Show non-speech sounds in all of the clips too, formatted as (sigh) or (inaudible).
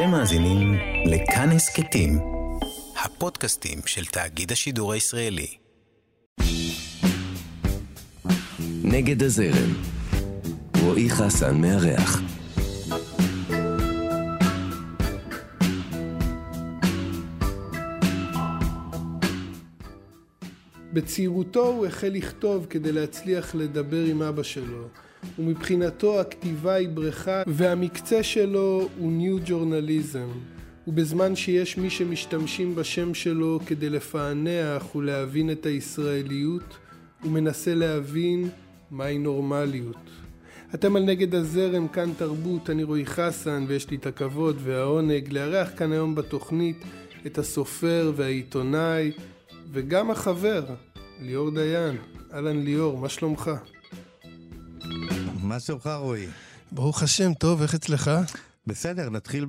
אתם מאזינים לכאן הסכתים, הפודקאסטים של תאגיד השידור הישראלי. נגד הזרם, רועי חסן מארח. בצעירותו הוא החל לכתוב כדי להצליח לדבר עם אבא שלו, ומבחינתו הכתיבה היא בריכה והמקצה שלו הוא ניו ג'ורנליזם. ובזמן שיש מי שמשתמשים בשם שלו כדי לפענח ולהבין את הישראליות, הוא מנסה להבין מהי נורמליות. אתם על נגד הזרם, כאן תרבות, אני רועי חסן, ויש לי את הכבוד והעונג לארח כאן היום בתוכנית את הסופר והעיתונאי וגם החבר, ליאור דיין. אהלן ליאור, מה שלומך? מה שלומך רועי? ברוך השם, טוב, איך אצלך? בסדר, נתחיל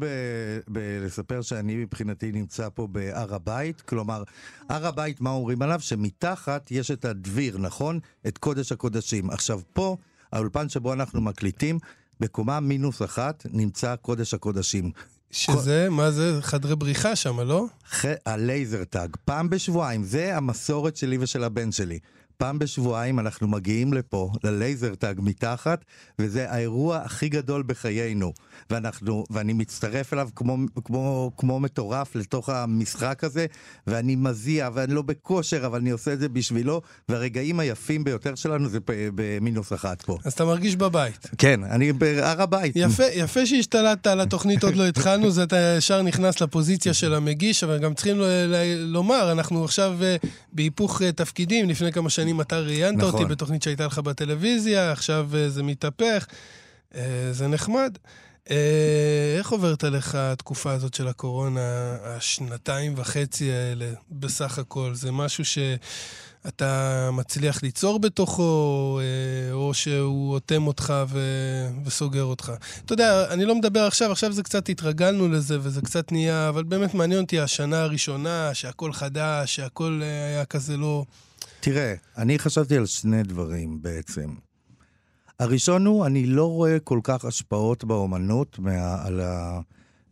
בלספר שאני מבחינתי נמצא פה בהר הבית, כלומר, הר הבית, מה אומרים עליו? שמתחת יש את הדביר, נכון? את קודש הקודשים. עכשיו, פה, האולפן שבו אנחנו מקליטים, בקומה מינוס אחת נמצא קודש הקודשים. שזה, כל... מה זה? חדרי בריחה שם, לא? ח... הלייזר טאג. פעם בשבועיים, זה המסורת שלי ושל הבן שלי. פעם בשבועיים אנחנו מגיעים לפה, ללייזר טאג מתחת, וזה האירוע הכי גדול בחיינו. ואנחנו, ואני מצטרף אליו כמו, כמו, כמו מטורף לתוך המשחק הזה, ואני מזיע, ואני לא בכושר, אבל אני עושה את זה בשבילו, והרגעים היפים ביותר שלנו זה במינוס אחת פה. אז אתה מרגיש בבית. כן, אני בהר הבית. יפה, יפה שהשתלטת על התוכנית, עוד לא התחלנו, זה אתה ישר נכנס לפוזיציה של המגיש, אבל גם צריכים לומר, אנחנו עכשיו אה, בהיפוך אה, תפקידים, לפני כמה שנים אתה ראיינת נכון. אותי בתוכנית שהייתה לך בטלוויזיה, עכשיו אה, זה מתהפך, זה נחמד. אה, איך עוברת עליך התקופה הזאת של הקורונה, השנתיים וחצי האלה, בסך הכל? זה משהו שאתה מצליח ליצור בתוכו, אה, או שהוא אוטם אותך ו... וסוגר אותך? אתה יודע, אני לא מדבר עכשיו, עכשיו זה קצת התרגלנו לזה, וזה קצת נהיה, אבל באמת מעניין אותי השנה הראשונה, שהכל חדש, שהכל אה, היה כזה לא... תראה, אני חשבתי על שני דברים בעצם. הראשון הוא, אני לא רואה כל כך השפעות באומנות מה, על ה,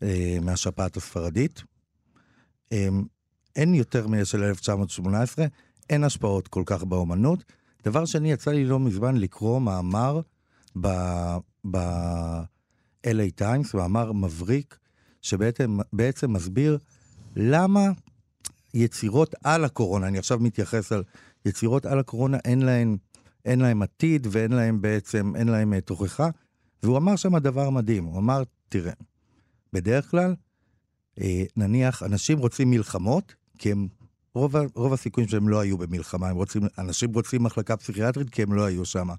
אה, מהשפעת הספרדית. אה, אין יותר של 1918, אין השפעות כל כך באומנות. דבר שני, יצא לי לא מזמן לקרוא מאמר ב-LA Times, מאמר מבריק, שבעצם מסביר למה יצירות על הקורונה, אני עכשיו מתייחס על יצירות על הקורונה, אין להן אין להם עתיד ואין להם בעצם, אין להם אה, תוכחה. והוא אמר שם דבר מדהים, הוא אמר, תראה, בדרך כלל, אה, נניח, אנשים רוצים מלחמות, כי הם, רוב, רוב הסיכויים שהם לא היו במלחמה, הם רוצים, אנשים רוצים מחלקה פסיכיאטרית כי הם לא היו שם.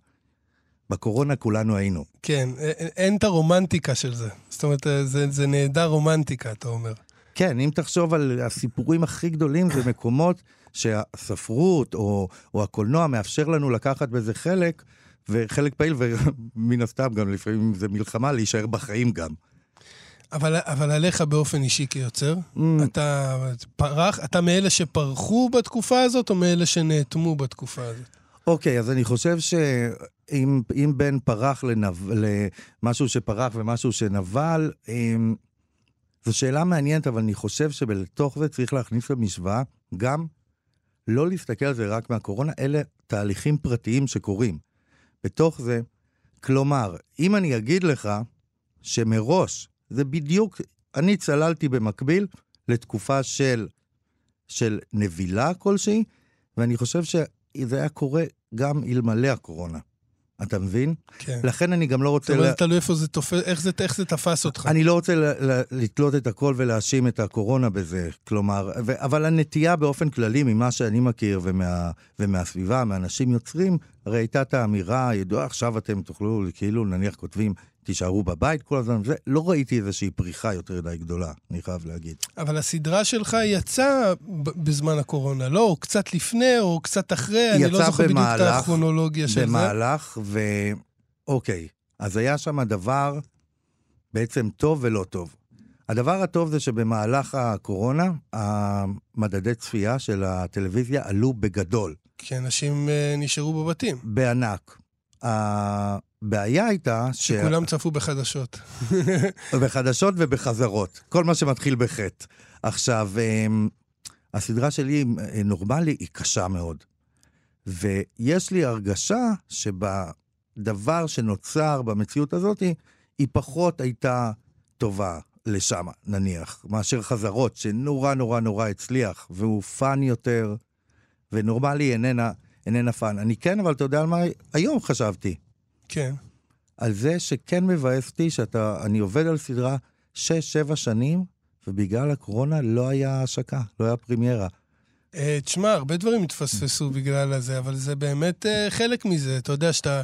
בקורונה כולנו היינו. כן, אין את הרומנטיקה של זה. זאת אומרת, אה, זה, זה נהדר רומנטיקה, אתה אומר. כן, אם תחשוב על הסיפורים הכי גדולים, זה מקומות שהספרות או, או הקולנוע מאפשר לנו לקחת בזה חלק, וחלק פעיל, ומן הסתם גם לפעמים זה מלחמה, להישאר בחיים גם. אבל, אבל עליך באופן אישי כיוצר, mm. אתה פרח, אתה מאלה שפרחו בתקופה הזאת, או מאלה שנאטמו בתקופה הזאת? אוקיי, okay, אז אני חושב שאם בין פרח לנב, למשהו שפרח ומשהו שנבל, אם, זו שאלה מעניינת, אבל אני חושב שבתוך זה צריך להכניס למשוואה גם לא להסתכל על זה רק מהקורונה, אלה תהליכים פרטיים שקורים. בתוך זה, כלומר, אם אני אגיד לך שמראש, זה בדיוק, אני צללתי במקביל לתקופה של, של נבילה כלשהי, ואני חושב שזה היה קורה גם אלמלא הקורונה. אתה מבין? כן. לכן אני גם לא רוצה... זאת אומרת, תלוי איפה זה תופס, איך זה, איך זה תפס אותך. אני לא רוצה לתלות את הכל ולהאשים את הקורונה בזה, כלומר, ו, אבל הנטייה באופן כללי, ממה שאני מכיר ומה, ומהסביבה, מאנשים יוצרים, הרי הייתה את האמירה הידועה, עכשיו אתם תוכלו, כאילו, נניח כותבים, תישארו בבית כל הזמן, זה, לא ראיתי איזושהי פריחה יותר די גדולה, אני חייב להגיד. אבל הסדרה שלך יצאה בזמן הקורונה, לא? או קצת לפני, או קצת אחרי, אני לא זוכר בדיוק את הכרונולוגיה של במהלך, זה. במהלך, ואוקיי, אז היה שם דבר בעצם טוב ולא טוב. הדבר הטוב זה שבמהלך הקורונה, המדדי צפייה של הטלוויזיה עלו בגדול. כי אנשים uh, נשארו בבתים. בענק. הבעיה הייתה... שכולם ש... צפו בחדשות. (laughs) בחדשות ובחזרות, כל מה שמתחיל בחטא. עכשיו, אמ, הסדרה שלי, אה, נורמלי, היא קשה מאוד. ויש לי הרגשה שבדבר שנוצר במציאות הזאת, היא פחות הייתה טובה לשם, נניח, מאשר חזרות, שנורא נורא נורא הצליח, והוא fun יותר, ונורמלי איננה, איננה fun. אני כן, אבל אתה יודע על מה היום חשבתי. כן. על זה שכן מבאס אותי שאתה, אני עובד על סדרה 6-7 שנים, ובגלל הקורונה לא היה השקה, לא היה פרימיירה. Uh, תשמע, הרבה דברים התפספסו בגלל הזה, אבל זה באמת uh, חלק מזה. אתה יודע שאתה...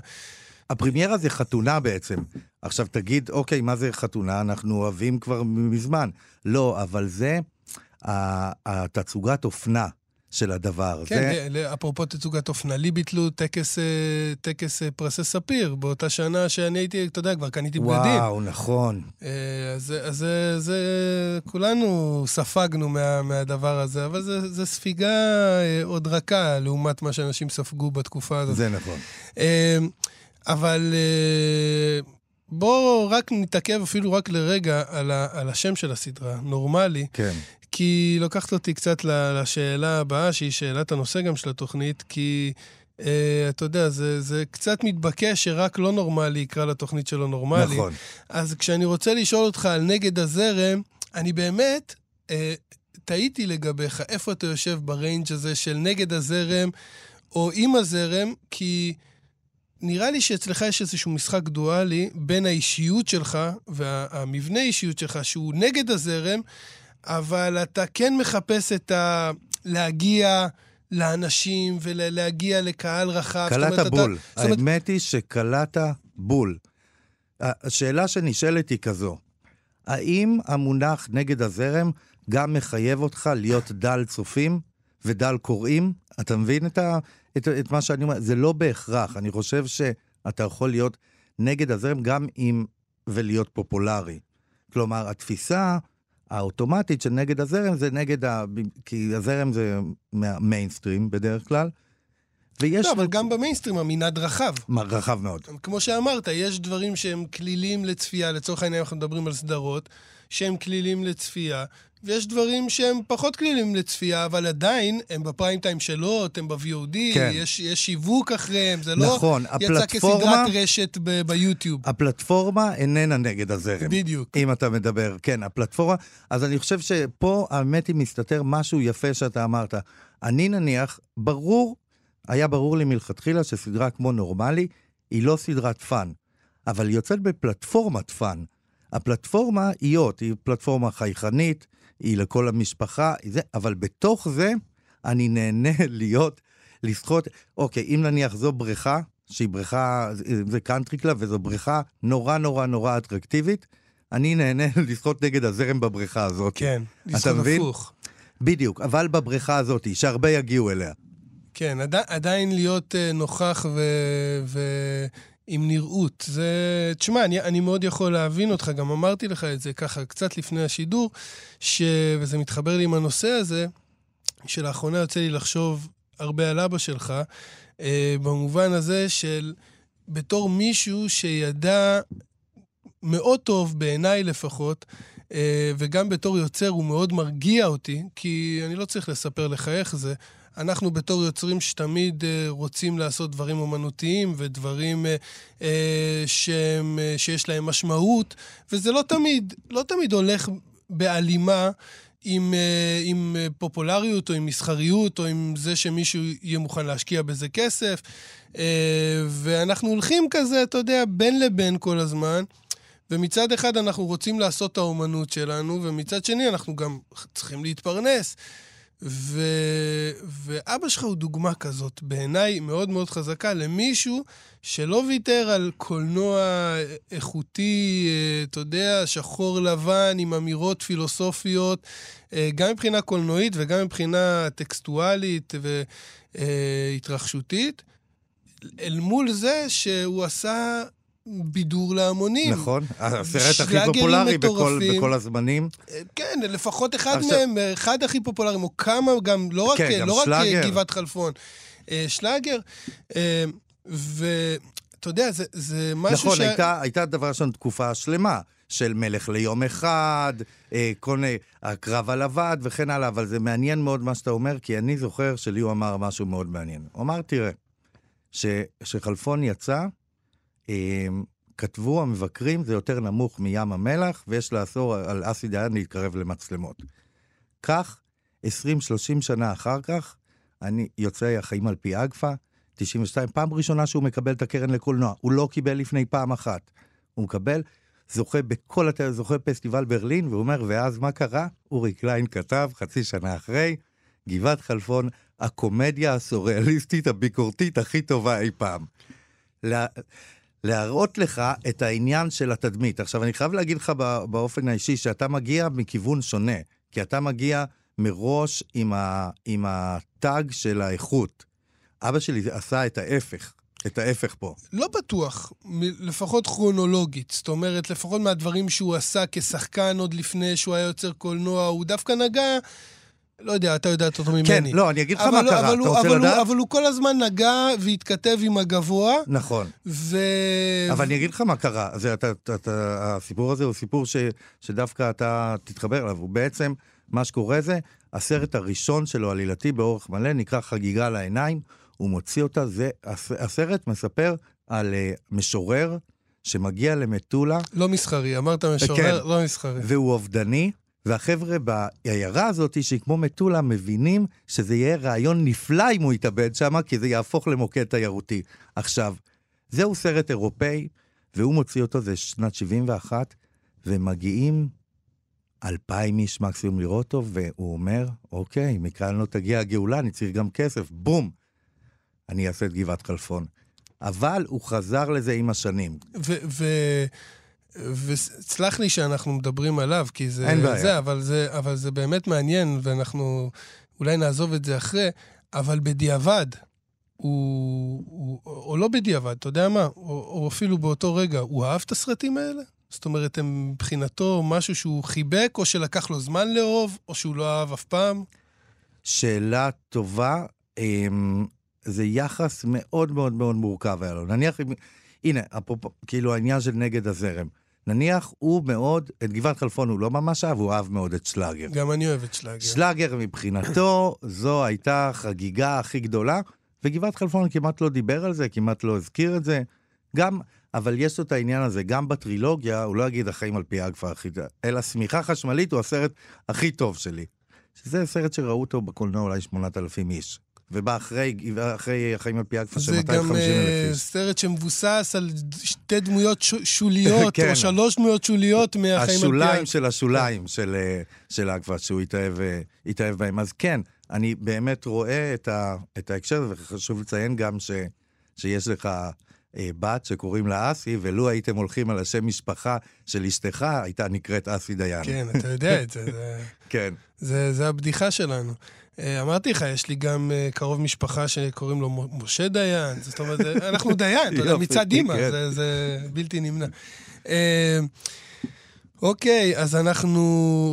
הפרימיירה זה חתונה בעצם. עכשיו תגיד, אוקיי, מה זה חתונה? אנחנו אוהבים כבר מזמן. לא, אבל זה התצוגת אופנה. של הדבר. כן, זה... אפרופו תצוגת אופנה, לי ביטלו טקס, אה, טקס אה, פרסי ספיר באותה שנה שאני הייתי, אתה יודע, כבר קניתי בגדים. וואו, נכון. אה, אז, אז זה, זה, כולנו ספגנו מה, מהדבר הזה, אבל זה, זה ספיגה עוד רכה לעומת מה שאנשים ספגו בתקופה הזאת. זה נכון. אבל... בואו רק נתעכב אפילו רק לרגע על, ה, על השם של הסדרה, נורמלי. כן. כי לוקחת אותי קצת לשאלה הבאה, שהיא שאלת הנושא גם של התוכנית, כי uh, אתה יודע, זה, זה קצת מתבקש שרק לא נורמלי יקרא לתוכנית שלו נורמלי. נכון. אז כשאני רוצה לשאול אותך על נגד הזרם, אני באמת uh, תהיתי לגביך, איפה אתה יושב ב range הזה של נגד הזרם או עם הזרם, כי... נראה לי שאצלך יש איזשהו משחק דואלי בין האישיות שלך והמבנה האישיות שלך, שהוא נגד הזרם, אבל אתה כן מחפש את ה... להגיע לאנשים ולהגיע לקהל רחב. קלעת בול. אתה... האמת היא שקלעת בול. השאלה שנשאלת היא כזו, האם המונח נגד הזרם גם מחייב אותך להיות דל צופים ודל קוראים? אתה מבין את, ה, את, את מה שאני אומר? זה לא בהכרח. אני חושב שאתה יכול להיות נגד הזרם גם אם ולהיות פופולרי. כלומר, התפיסה האוטומטית של נגד הזרם זה נגד ה... כי הזרם זה מהמיינסטרים בדרך כלל. ויש... לא, אבל גם במיינסטרים המנעד רחב. רחב מאוד. כמו שאמרת, יש דברים שהם כלילים לצפייה, לצורך העניין אנחנו מדברים על סדרות, שהם כלילים לצפייה, ויש דברים שהם פחות כלילים לצפייה, אבל עדיין הם בפריים טיים שלוט, הם ב-VOD, כן. יש, יש שיווק אחריהם, זה לא נכון, יצא כסדרת רשת ב- ביוטיוב. הפלטפורמה איננה נגד הזרם. בדיוק. אם אתה מדבר, כן, הפלטפורמה. אז אני חושב שפה האמת היא מסתתר משהו יפה שאתה אמרת. אני נניח, ברור, היה ברור לי מלכתחילה שסדרה כמו נורמלי היא לא סדרת fun, אבל היא יוצאת בפלטפורמת fun. הפלטפורמה היא עוד, היא פלטפורמה חייכנית, היא לכל המשפחה, זה, אבל בתוך זה אני נהנה (laughs) להיות, לשחות, אוקיי, אם נניח זו בריכה, שהיא בריכה, זה country club, וזו בריכה נורא נורא נורא אטרקטיבית, אני נהנה (laughs) לשחות נגד הזרם בבריכה הזאת. כן, לשחות הפוך. בדיוק, אבל בבריכה הזאת, שהרבה יגיעו אליה. כן, עדי, עדיין להיות uh, נוכח ו... ו... עם נראות. זה... תשמע, אני, אני מאוד יכול להבין אותך, גם אמרתי לך את זה ככה קצת לפני השידור, ש... וזה מתחבר לי עם הנושא הזה, שלאחרונה יוצא לי לחשוב הרבה על אבא שלך, אה, במובן הזה של בתור מישהו שידע מאוד טוב, בעיניי לפחות, אה, וגם בתור יוצר הוא מאוד מרגיע אותי, כי אני לא צריך לספר לך איך זה, אנחנו בתור יוצרים שתמיד uh, רוצים לעשות דברים אומנותיים ודברים uh, uh, שהם, שיש להם משמעות, וזה לא תמיד, לא תמיד הולך בהלימה עם, עם פופולריות או עם מסחריות או עם זה שמישהו יהיה מוכן להשקיע בזה כסף. ואנחנו הולכים כזה, אתה יודע, בין לבין כל הזמן. ומצד אחד אנחנו רוצים לעשות את האומנות שלנו, ומצד שני אנחנו גם צריכים להתפרנס. ו... ואבא שלך הוא דוגמה כזאת, בעיניי מאוד מאוד חזקה, למישהו שלא ויתר על קולנוע איכותי, אה, אתה יודע, שחור לבן, עם אמירות פילוסופיות, אה, גם מבחינה קולנועית וגם מבחינה טקסטואלית והתרחשותית. אל מול זה שהוא עשה בידור להמונים. נכון, הסרט הכי פופולרי בכל, בכל הזמנים. אה, כן, לפחות אחד עכשיו... מהם, אחד הכי פופולריים, או כמה גם, לא רק, כן, לא רק גבעת חלפון. אה, שלאגר. אה, אתה יודע, זה, זה משהו נכון, ש... נכון, הייתה, הייתה דבר ראשון תקופה שלמה של מלך ליום אחד, אה, כל מיני, הקרב על הוועד וכן הלאה, אבל זה מעניין מאוד מה שאתה אומר, כי אני זוכר שלי הוא אמר משהו מאוד מעניין. הוא אמר, תראה, כשחלפון יצא, אה, כתבו המבקרים, זה יותר נמוך מים המלח, ויש לאסור על אסי דיין להתקרב למצלמות. כך, 20-30 שנה אחר כך, אני יוצא החיים על פי אגפה, 92, פעם ראשונה שהוא מקבל את הקרן לקולנוע. הוא לא קיבל לפני פעם אחת. הוא מקבל, זוכה בכל התל... זוכה פסטיבל ברלין, והוא אומר, ואז מה קרה? אורי קליין כתב, חצי שנה אחרי, גבעת חלפון, הקומדיה הסוריאליסטית הביקורתית הכי טובה אי פעם. להראות לך את העניין של התדמית. עכשיו, אני חייב להגיד לך באופן האישי שאתה מגיע מכיוון שונה, כי אתה מגיע מראש עם, ה... עם הטאג של האיכות. אבא שלי עשה את ההפך. את ההפך פה. לא בטוח, לפחות כרונולוגית. זאת אומרת, לפחות מהדברים שהוא עשה כשחקן עוד לפני שהוא היה יוצר קולנוע, הוא דווקא נגע... לא יודע, אתה יודע אותו ממני. כן, לא, אני אגיד לך מה קרה, אתה רוצה אבל לדעת? הוא, אבל הוא כל הזמן נגע והתכתב עם הגבוה. נכון. ו... אבל אני אגיד לך מה קרה. זה, אתה, אתה, הסיפור הזה הוא סיפור ש, שדווקא אתה תתחבר אליו. הוא בעצם, מה שקורה זה, הסרט הראשון שלו, עלילתי באורך מלא, נקרא חגיגה לעיניים. הוא מוציא אותה, זה, הסרט מספר על uh, משורר שמגיע למטולה. לא מסחרי, אמרת משורר, כן, לא מסחרי. והוא אובדני, והחבר'ה בעיירה הזאת, שהיא כמו מטולה, מבינים שזה יהיה רעיון נפלא אם הוא יתאבד שם, כי זה יהפוך למוקד תיירותי. עכשיו, זהו סרט אירופאי, והוא מוציא אותו, זה שנת 71, ומגיעים אלפיים איש מקסימום לראות אותו, והוא אומר, אוקיי, מכאן לא תגיע הגאולה, אני צריך גם כסף, בום. אני אעשה את גבעת כלפון. אבל הוא חזר לזה עם השנים. וסלח לי שאנחנו מדברים עליו, כי זה... אין בעיה. זה, אבל, זה, אבל זה באמת מעניין, ואנחנו אולי נעזוב את זה אחרי, אבל בדיעבד, הוא, הוא, או לא בדיעבד, אתה יודע מה, או, או אפילו באותו רגע, הוא אהב את הסרטים האלה? זאת אומרת, הם מבחינתו משהו שהוא חיבק, או שלקח לו זמן לאהוב, או שהוא לא אהב אף פעם? שאלה טובה. אמ, זה יחס מאוד מאוד מאוד מורכב היה לו. נניח, הנה, אפרופו, כאילו העניין של נגד הזרם. נניח הוא מאוד, את גבעת חלפון הוא לא ממש אהב, הוא אהב מאוד את שלאגר. גם אני אוהב את שלאגר. שלאגר מבחינתו, זו הייתה החגיגה הכי גדולה, וגבעת חלפון כמעט לא דיבר על זה, כמעט לא הזכיר את זה. גם, אבל יש לו את העניין הזה, גם בטרילוגיה, הוא לא יגיד החיים על פי אגפה הכי טוב, אלא שמיכה חשמלית הוא הסרט הכי טוב שלי. שזה סרט שראו אותו בקולנוע אולי 8,000 איש. ובא אחרי, אחרי החיים על פי אגפה של 250 אלף איש. זה גם סרט שמבוסס על שתי דמויות שוליות, (laughs) כן. או שלוש דמויות שוליות מהחיים על פי אגפה. השוליים של השוליים של, של אגפה, שהוא התאהב, התאהב בהם. אז כן, אני באמת רואה את, ה, את ההקשר וחשוב לציין גם ש, שיש לך אה, בת שקוראים לה אסי, ולו הייתם הולכים על השם משפחה של אשתך, הייתה נקראת אסי דיין. כן, אתה יודע את זה. זה (laughs) כן. זה, זה הבדיחה שלנו. אה, אמרתי לך, יש לי גם אה, קרוב משפחה שקוראים לו משה דיין, זאת אומרת, אנחנו דיין, אתה יודע, מצד אימא, כן. זה, בלתי נמנע. אה, אוקיי, אז אנחנו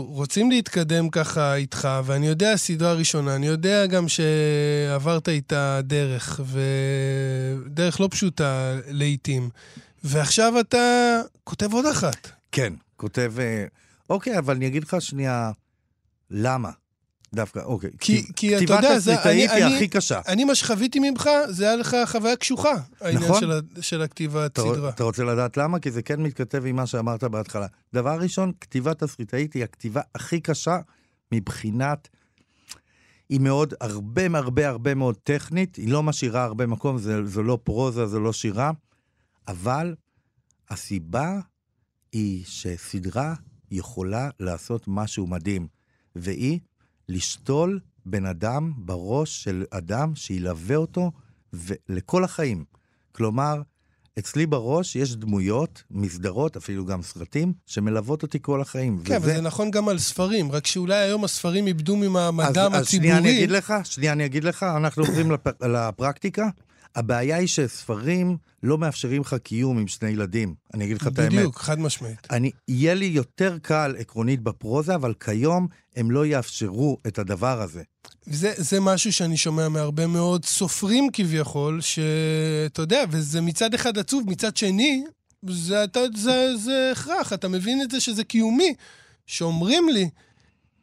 רוצים להתקדם ככה איתך, ואני יודע סדרה ראשונה, אני יודע גם שעברת איתה דרך, ודרך לא פשוטה לעיתים, ועכשיו אתה כותב עוד אחת. כן, כותב... אוקיי, אבל אני אגיד לך שנייה, למה? דווקא, אוקיי. כי, כי אתה יודע, זה... כתיבת התסריטאית היא הכי קשה. אני, מה שחוויתי ממך, זה היה לך חוויה קשוחה, העניין נכון? של, של הכתיבת סדרה. אתה רוצה לדעת למה? כי זה כן מתכתב עם מה שאמרת בהתחלה. דבר ראשון, כתיבת תסריטאית היא הכתיבה הכי קשה מבחינת... היא מאוד, הרבה הרבה הרבה מאוד טכנית, היא לא משאירה הרבה מקום, זה, זו לא פרוזה, זו לא שירה, אבל הסיבה היא שסדרה יכולה לעשות משהו מדהים, והיא לשתול בן אדם בראש של אדם שילווה אותו לכל החיים. כלומר, אצלי בראש יש דמויות, מסדרות, אפילו גם סרטים, שמלוות אותי כל החיים. כן, וזה... אבל זה נכון גם על ספרים, רק שאולי היום הספרים איבדו ממעמדם הציבורי. אז שנייה אני אגיד לך, שנייה אני אגיד לך, אנחנו עוברים לפ... לפרקטיקה. הבעיה היא שספרים לא מאפשרים לך קיום עם שני ילדים. אני אגיד לך את האמת. בדיוק, חד משמעית. אני, יהיה לי יותר קל עקרונית בפרוזה, אבל כיום הם לא יאפשרו את הדבר הזה. זה, זה משהו שאני שומע מהרבה מאוד סופרים כביכול, שאתה יודע, וזה מצד אחד עצוב, מצד שני, זה, אתה, זה, זה הכרח, אתה מבין את זה שזה קיומי. שאומרים לי,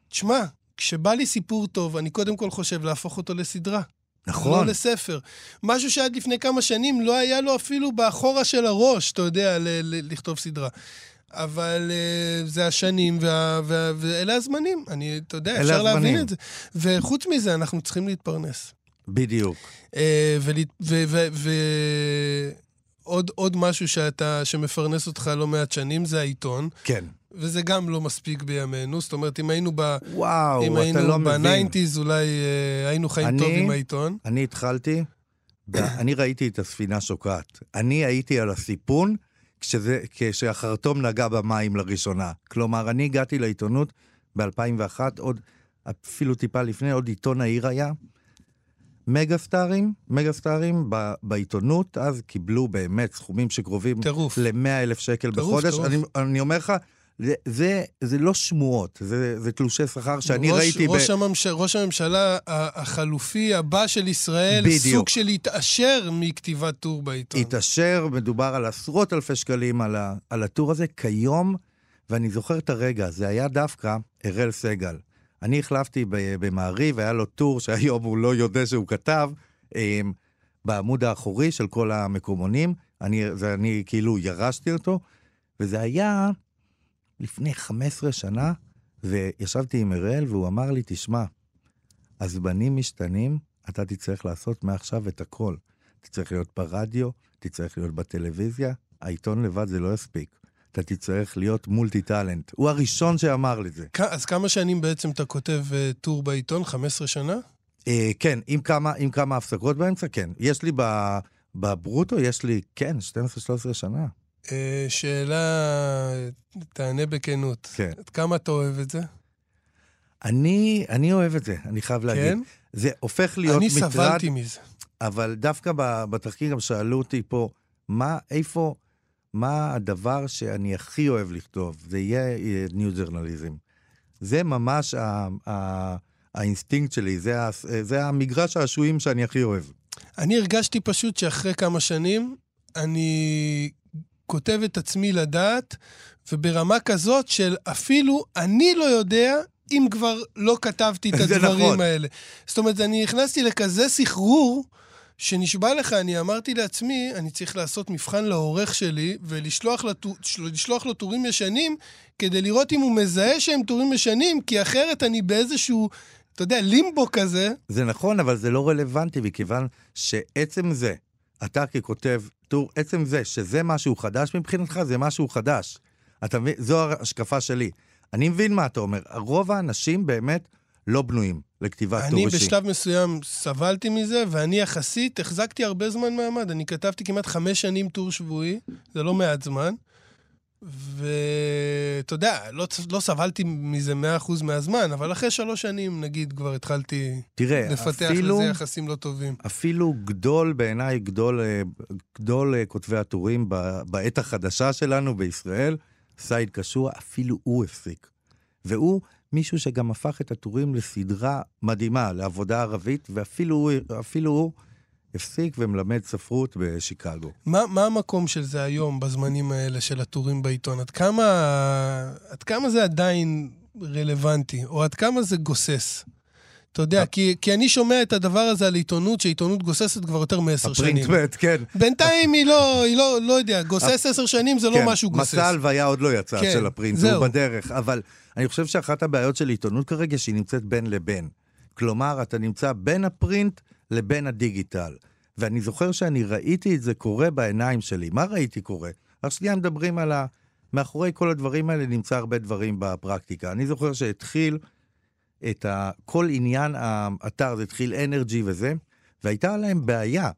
תשמע, כשבא לי סיפור טוב, אני קודם כל חושב להפוך אותו לסדרה. נכון. לא לספר. משהו שעד לפני כמה שנים לא היה לו אפילו באחורה של הראש, אתה יודע, ל- ל- לכתוב סדרה. אבל uh, זה השנים, וה, וה, ואלה הזמנים. אני, אתה יודע, אפשר הזמנים. להבין את זה. וחוץ מזה, אנחנו צריכים להתפרנס. בדיוק. Uh, ול- ו- ו- ו- עוד, עוד משהו שאתה, שמפרנס אותך לא מעט שנים זה העיתון, כן. וזה גם לא מספיק בימינו. זאת אומרת, אם היינו, ב, וואו, אם היינו לא. בניינטיז, אולי uh, היינו חיים אני- טוב עם העיתון. אני התחלתי, אני ראיתי את הספינה שוקעת. אני הייתי על הסיפון כשזה, כשהחרטום נגע במים לראשונה. כלומר, אני הגעתי לעיתונות ב-2001, עוד, אפילו טיפה לפני, עוד עיתון העיר היה. מגה סטארים, מגה סטארים ב- בעיתונות, אז קיבלו באמת סכומים שקרובים טירוף. ל-100 אלף שקל טירוף, בחודש. טירוף. אני, אני אומר לך, זה, זה, זה לא שמועות, זה, זה תלושי שכר שאני ראש, ראיתי ראש, הממש... ראש הממשלה החלופי הבא של ישראל, בדיוק. סוג של להתעשר מכתיבת טור בעיתון. התעשר, מדובר על עשרות אלפי שקלים על, ה, על הטור הזה כיום, ואני זוכר את הרגע, זה היה דווקא אראל סגל. אני החלפתי במעריב, היה לו טור שהיום הוא לא יודע שהוא כתב, אמ, בעמוד האחורי של כל המקומונים, אני, אני כאילו ירשתי אותו, וזה היה לפני 15 שנה, וישבתי עם אראל והוא אמר לי, תשמע, הזמנים משתנים, אתה תצטרך לעשות מעכשיו את הכל. תצטרך להיות ברדיו, תצטרך להיות בטלוויזיה, העיתון לבד זה לא יספיק. אתה תצטרך להיות מולטי טאלנט. הוא הראשון שאמר לי זה. כ- אז כמה שנים בעצם אתה כותב אה, טור בעיתון? 15 שנה? אה, כן, עם כמה, עם כמה הפסקות באמצע, כן. יש לי בברוטו, יש לי, כן, 12-13 שנה. אה, שאלה, תענה בכנות. כן. עד כמה אתה אוהב את זה? אני, אני אוהב את זה, אני חייב להגיד. כן? זה הופך להיות אני מטרד, סבלתי מזה. אבל דווקא בתחקיר גם שאלו אותי פה, מה, איפה, מה הדבר שאני הכי אוהב לכתוב? זה יהיה new journalism. זה ממש ה, ה, האינסטינקט שלי, זה, ה, זה המגרש השעשועים שאני הכי אוהב. אני הרגשתי פשוט שאחרי כמה שנים, אני כותב את עצמי לדעת, וברמה כזאת של אפילו אני לא יודע אם כבר לא כתבתי את (laughs) הדברים נכון. האלה. זאת אומרת, אני נכנסתי לכזה סחרור, שנשבע לך, אני אמרתי לעצמי, אני צריך לעשות מבחן לעורך שלי, ולשלוח לו, לשלוח לו טורים ישנים, כדי לראות אם הוא מזהה שהם טורים ישנים, כי אחרת אני באיזשהו, אתה יודע, לימבו כזה. זה נכון, אבל זה לא רלוונטי, מכיוון שעצם זה, אתה ככותב טור, עצם זה שזה משהו חדש מבחינתך, זה משהו חדש. אתה מבין? זו ההשקפה שלי. אני מבין מה אתה אומר. רוב האנשים באמת לא בנויים לכתיבת טור אני אישי. בשלב מסוים סבלתי מזה, ואני יחסית החזקתי הרבה זמן מעמד. אני כתבתי כמעט חמש שנים טור שבועי, זה לא מעט זמן. ואתה יודע, לא, לא סבלתי מזה מאה אחוז מהזמן, אבל אחרי שלוש שנים, נגיד, כבר התחלתי תראה, לפתח אפילו, לזה יחסים לא טובים. אפילו גדול, בעיניי, גדול, אה, גדול אה, כותבי הטורים בעת החדשה שלנו בישראל, סייד קשוע, אפילו הוא הפסיק. והוא מישהו שגם הפך את הטורים לסדרה מדהימה, לעבודה ערבית, ואפילו הוא, הפסיק ומלמד ספרות בשיקגו. מה, מה המקום של זה היום, בזמנים האלה של הטורים בעיתון? עד כמה, עד כמה זה עדיין רלוונטי, או עד כמה זה גוסס? אתה יודע, כי, כי אני שומע את הדבר הזה על עיתונות, שעיתונות גוססת כבר יותר מעשר שנים. הפרינט מת, כן. בינתיים היא לא, היא לא, לא יודע, גוסס עשר שנים זה כן, לא משהו גוסס. מסע הלוויה עוד לא יצא כן, של הפרינט, זהו. הוא בדרך. אבל אני חושב שאחת הבעיות של עיתונות כרגע, שהיא נמצאת בין לבין. כלומר, אתה נמצא בין הפרינט לבין הדיגיטל. ואני זוכר שאני ראיתי את זה קורה בעיניים שלי. מה ראיתי קורה? רק שנייה מדברים על ה... מאחורי כל הדברים האלה נמצא הרבה דברים בפרקטיקה. אני זוכר שהתחיל את ה... כל עניין האתר, זה התחיל אנרג'י וזה, והייתה להם בעיה.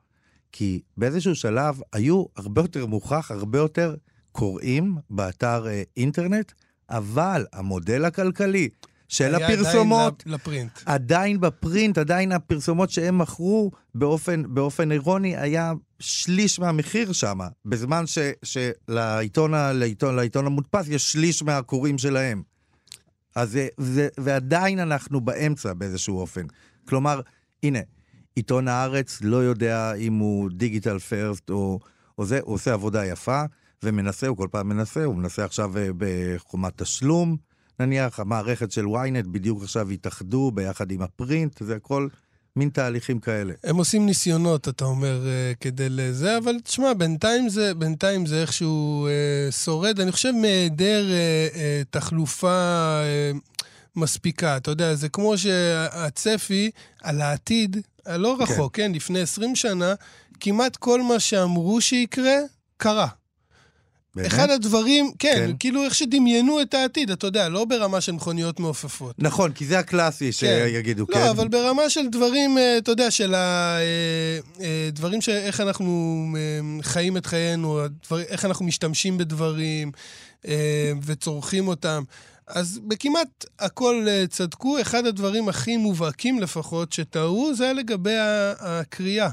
כי באיזשהו שלב היו הרבה יותר מוכח, הרבה יותר קוראים באתר אה, אינטרנט, אבל המודל הכלכלי של הפרסומות. עדיין לפרינט. עדיין בפרינט, עדיין הפרסומות שהם מכרו באופן, באופן אירוני, היה שליש מהמחיר שם, בזמן ש, שלעיתון, ה- לעיתון, לעיתון המודפס יש שליש מהקוראים שלהם. אז זה, זה, ועדיין אנחנו באמצע באיזשהו אופן. כלומר, הנה, עיתון הארץ לא יודע אם הוא דיגיטל פרסט או, או זה, הוא עושה עבודה יפה, ומנסה, הוא כל פעם מנסה, הוא מנסה עכשיו אה, בחומת תשלום, נניח, המערכת של ynet בדיוק עכשיו התאחדו ביחד עם הפרינט, זה הכל מין תהליכים כאלה. הם עושים ניסיונות, אתה אומר, אה, כדי לזה, אבל תשמע, בינתיים זה, בינתיים זה איכשהו אה, שורד. אני חושב מהיעדר אה, אה, תחלופה אה, מספיקה. אתה יודע, זה כמו שהצפי על העתיד, הלא רחוק, כן. כן, לפני 20 שנה, כמעט כל מה שאמרו שיקרה, קרה. באמת? אחד הדברים, כן, כן. כן, כאילו איך שדמיינו את העתיד, אתה יודע, לא ברמה של מכוניות מעופפות. נכון, כי זה הקלאסי שיגידו, כן. לא, אבל ברמה של דברים, אה, אתה יודע, של הדברים ש... איך אנחנו אה, חיים את חיינו, הדבר, איך אנחנו משתמשים בדברים אה, וצורכים אותם. אז בכמעט הכל אה, צדקו. אחד הדברים הכי מובהקים לפחות שטעו, זה היה לגבי הקריאה.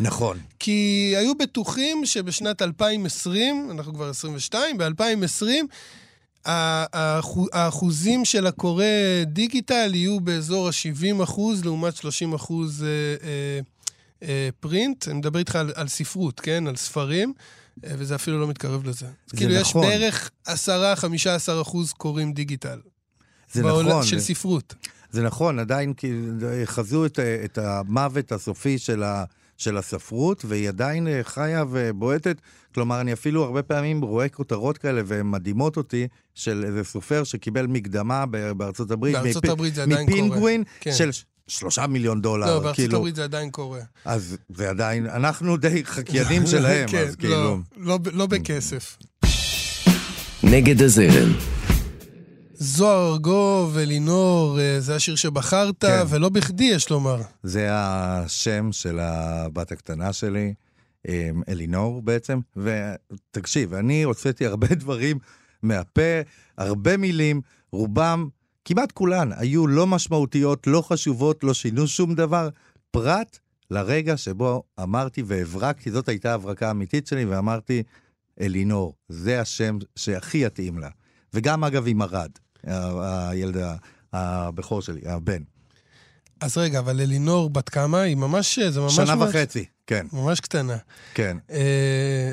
נכון. כי היו בטוחים שבשנת 2020, אנחנו כבר 22, ב-2020, האחוזים של הקורא דיגיטל יהיו באזור ה-70 אחוז לעומת 30 אחוז אה, אה, פרינט. אני מדבר איתך על, על ספרות, כן? על ספרים, וזה אפילו לא מתקרב לזה. זה כאילו, נכון. יש בערך 10-15 אחוז קוראים דיגיטל. זה בעולם- נכון. של זה- ספרות. זה נכון, עדיין כאילו חזו את, את המוות הסופי של, ה, של הספרות, והיא עדיין אה, חיה ובועטת. כלומר, אני אפילו הרבה פעמים רואה כותרות כאלה, והן מדהימות אותי, של איזה סופר שקיבל מקדמה בארצות הברית. בארצות מפ- הברית זה עדיין קורה. מפינגווין כן. של שלושה מיליון דולר, לא, בארצות כאילו. הברית זה עדיין קורה. אז זה עדיין, אנחנו די חקיינים (laughs) שלהם, כן, אז כאילו... לא, לא, לא בכסף. נגד הזרם. זוהר ארגוב, אלינור, אה, זה השיר שבחרת, כן. ולא בכדי, יש לומר. זה השם של הבת הקטנה שלי, אמ, אלינור בעצם. ותקשיב, אני הוצאתי הרבה (laughs) דברים מהפה, הרבה מילים, רובם, כמעט כולן, היו לא משמעותיות, לא חשובות, לא שינו שום דבר, פרט לרגע שבו אמרתי והברקתי, זאת הייתה ההברקה האמיתית שלי, ואמרתי, אלינור, זה השם שהכי יתאים לה. וגם, אגב, עם ארד, הילד הבכור שלי, הבן. אז רגע, אבל אלינור בת כמה? היא ממש, זה ממש... שנה ממש- וחצי, כן, ממש קטנה. כן. אה,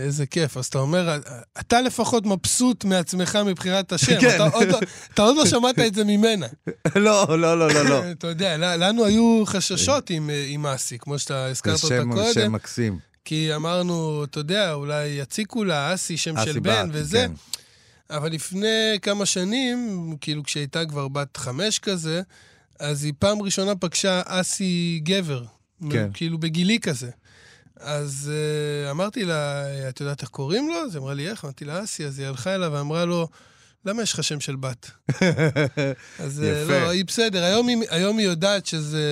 איזה כיף. אז אתה אומר, אתה לפחות מבסוט מעצמך מבחירת השם. כן. אתה, עוד, לא- אתה עוד לא שמעת את זה ממנה. (laughs) לא, לא, לא, לא, לא. אתה יודע, לנו היו חששות עם, אה, עם אסי, כמו שאתה הזכרת זה אותה קודם. שם מקסים. כי אמרנו, אתה יודע, אולי יציקו לה אסי, שם אסי של בן וזה. כן. אבל לפני כמה שנים, כאילו כשהייתה כבר בת חמש כזה, אז היא פעם ראשונה פגשה אסי גבר. כן. כאילו בגילי כזה. אז uh, אמרתי לה, את יודעת איך קוראים לו? אז היא אמרה לי, איך? אמרתי לה, אסי. אז היא הלכה אליו ואמרה לו, למה יש לך שם של בת? (laughs) אז אה, יפה. לא, היא בסדר. היום היא, היום היא יודעת שזה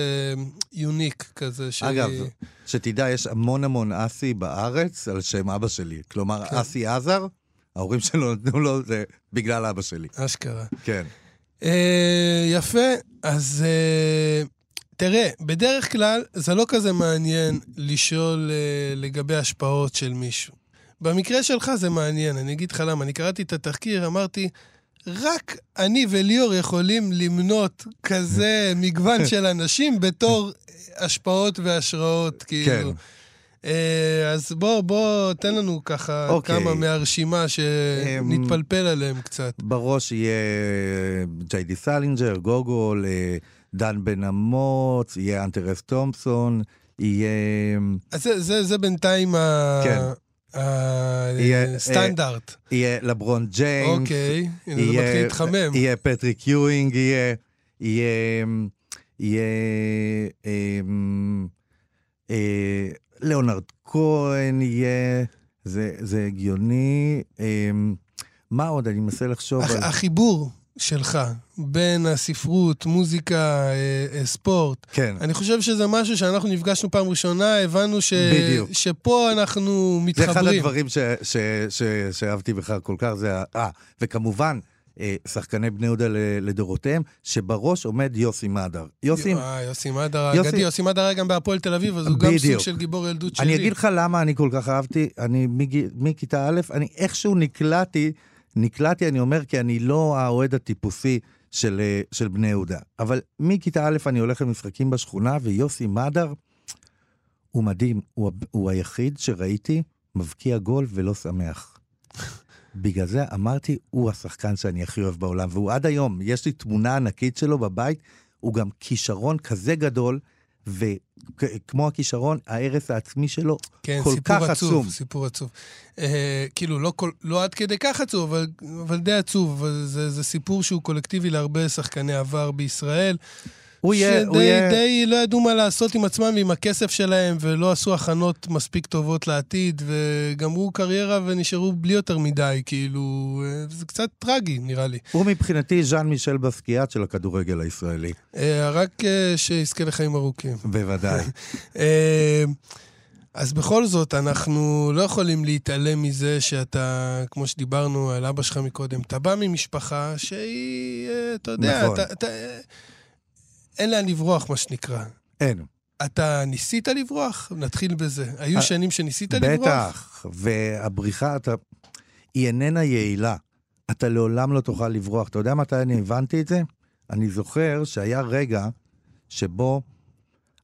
יוניק כזה. שהיא... אגב, שתדע, יש המון המון אסי בארץ על שם אבא שלי. כלומר, כן. אסי עזר, ההורים שלו נתנו לו זה בגלל אבא שלי. אשכרה. כן. אה, יפה, אז אה, תראה, בדרך כלל זה לא כזה מעניין לשאול אה, לגבי השפעות של מישהו. במקרה שלך זה מעניין, אני אגיד לך למה. אני קראתי את התחקיר, אמרתי, רק אני וליאור יכולים למנות כזה (laughs) מגוון של אנשים בתור השפעות והשראות, כאילו. כן. אה, אז בוא, בוא, תן לנו ככה אוקיי. כמה מהרשימה שנתפלפל עליהם קצת. בראש יהיה ג'יי די סלינג'ר, גוגול, אה, דן בן אמוץ, יהיה האנטר אס תומפסון, יהיה... אז זה, זה, זה בינתיים ה... כן. הסטנדרט. יהיה לברון ג'יימס. אוקיי, הנה זה מתחיל להתחמם. יהיה פטריק יואינג, יהיה... יהיה... יהיה... אמ, אה, ליאונרד כהן יהיה... זה, זה הגיוני. מה עוד? אני מנסה לחשוב הח- על... החיבור שלך בין הספרות, מוזיקה, אה, אה, ספורט, כן. אני חושב שזה משהו שאנחנו נפגשנו פעם ראשונה, הבנו ש... בדיוק. שפה אנחנו זה אחד מתחברים. הדברים ש, ש, ש, שאהבתי בך כל כך, זה ה... אה, וכמובן, אה, שחקני בני יהודה לדורותיהם, שבראש עומד יוסי מדר. יוסי... אה, יוסי מדר האגדי, יוסי מדר היה גם בהפועל תל אביב, אז הוא גם סוג של גיבור ילדות שלי. אני אגיד לך למה אני כל כך אהבתי, אני מכיתה א', אני איכשהו נקלעתי, נקלעתי, אני אומר, כי אני לא האוהד הטיפוסי של, אה, של בני יהודה. אבל מכיתה א' אני הולך למשחקים בשכונה, ויוסי מדר, הוא מדהים, הוא, הוא היחיד שראיתי מבקיע גול ולא שמח. (laughs) בגלל זה אמרתי, הוא השחקן שאני הכי אוהב בעולם, והוא עד היום, יש לי תמונה ענקית שלו בבית, הוא גם כישרון כזה גדול, וכמו הכישרון, ההרס העצמי שלו כן, כל כך עצוב. כן, סיפור עצוב. אה, כאילו, לא, כל, לא עד כדי כך עצוב, אבל, אבל די עצוב. זה, זה סיפור שהוא קולקטיבי להרבה שחקני עבר בישראל. הוא יהיה, הוא יהיה... שדי לא ידעו מה לעשות עם עצמם ועם הכסף שלהם, ולא עשו הכנות מספיק טובות לעתיד, וגמרו קריירה ונשארו בלי יותר מדי, כאילו, אה, זה קצת טרגי, נראה לי. הוא מבחינתי ז'אן מישל בסקיאט של הכדורגל הישראלי. אה, רק אה, שיזכה לחיים ארוכים. בוודאי. (laughs) אז בכל זאת, אנחנו לא יכולים להתעלם מזה שאתה, כמו שדיברנו על אבא שלך מקודם, אתה בא ממשפחה שהיא, אתה יודע, נכון. אתה, אתה, אין לאן לברוח, מה שנקרא. אין. אתה ניסית לברוח? נתחיל בזה. היו שנים שניסית לברוח? בטח, והבריחה, אתה... היא איננה יעילה. אתה לעולם לא תוכל לברוח. אתה יודע מתי אני הבנתי את זה? אני זוכר שהיה רגע שבו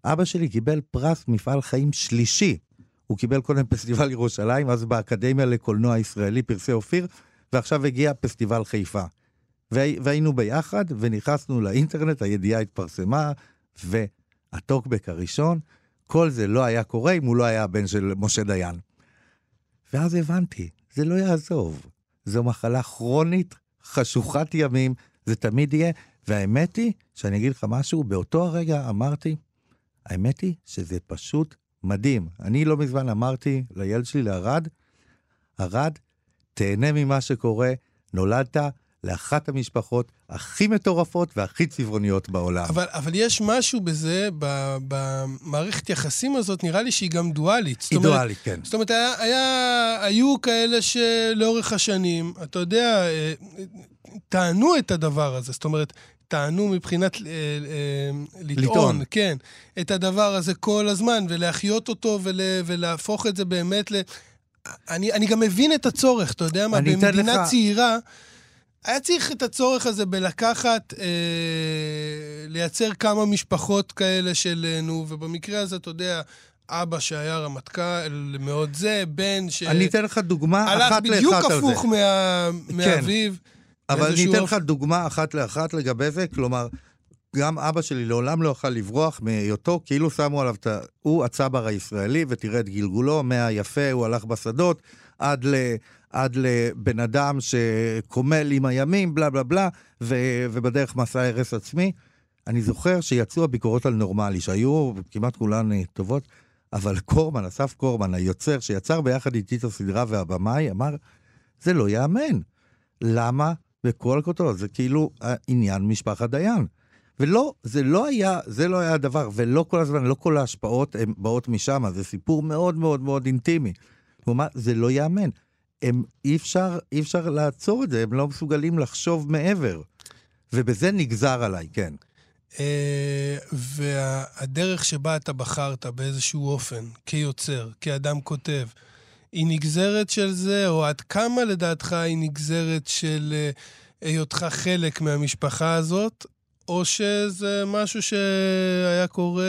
אבא שלי קיבל פרס מפעל חיים שלישי. הוא קיבל קודם פסטיבל ירושלים, אז באקדמיה לקולנוע ישראלי, פרסי אופיר, ועכשיו הגיע פסטיבל חיפה. והיינו ביחד, ונכנסנו לאינטרנט, הידיעה התפרסמה, והטוקבק הראשון, כל זה לא היה קורה אם הוא לא היה הבן של משה דיין. ואז הבנתי, זה לא יעזוב. זו מחלה כרונית, חשוכת ימים, זה תמיד יהיה. והאמת היא, שאני אגיד לך משהו, באותו הרגע אמרתי, האמת היא שזה פשוט מדהים. אני לא מזמן אמרתי לילד שלי, לערד, ערד, תהנה ממה שקורה, נולדת, לאחת המשפחות הכי מטורפות והכי צבעוניות בעולם. אבל, אבל יש משהו בזה, במערכת יחסים הזאת, נראה לי שהיא גם דואלית. היא אומרת, דואלית, כן. זאת אומרת, היה, היה, היו כאלה שלאורך השנים, אתה יודע, אה, טענו את הדבר הזה. זאת אומרת, טענו מבחינת אה, אה, לטעון, לטעון, כן, את הדבר הזה כל הזמן, ולהחיות אותו ול, ולהפוך את זה באמת ל... אני, אני גם מבין את הצורך, אתה יודע מה, במדינה לך... צעירה... היה צריך את הצורך הזה בלקחת, אה, לייצר כמה משפחות כאלה של, אה, נו, ובמקרה הזה, אתה יודע, אבא שהיה רמטכ"ל מאוד זה, בן ש... אני אתן לך דוגמה אחת לאחת על זה. הלך בדיוק הפוך מה... כן. מאביו. אבל אני אתן לך דוגמה אחת לאחת לגבי זה, כלומר, גם אבא שלי לעולם לא יוכל לברוח מהיותו, כאילו שמו עליו את ה... הוא הצבר הישראלי, ותראה את גלגולו, מהיפה, הוא הלך בשדות, עד ל... עד לבן אדם שקומל עם הימים, בלה בלה בלה, ו- ובדרך מסע הרס עצמי. אני זוכר שיצאו הביקורות על נורמלי, שהיו כמעט כולן אה, טובות, אבל קורמן, אסף קורמן, היוצר, שיצר ביחד איתי את הסדרה והבמאי, אמר, זה לא ייאמן. למה? בכל הכותרות, זה כאילו עניין משפחת דיין. ולא, זה לא היה, זה לא היה הדבר, ולא כל הזמן, לא כל ההשפעות הן באות משם, זה סיפור מאוד מאוד מאוד אינטימי. אמר, זה לא ייאמן. הם, אי אפשר, אי אפשר לעצור את זה, הם לא מסוגלים לחשוב מעבר. ובזה נגזר עליי, כן. אה, והדרך שבה אתה בחרת באיזשהו אופן, כיוצר, כאדם כותב, היא נגזרת של זה, או עד כמה לדעתך היא נגזרת של אה, היותך חלק מהמשפחה הזאת, או שזה משהו שהיה קורה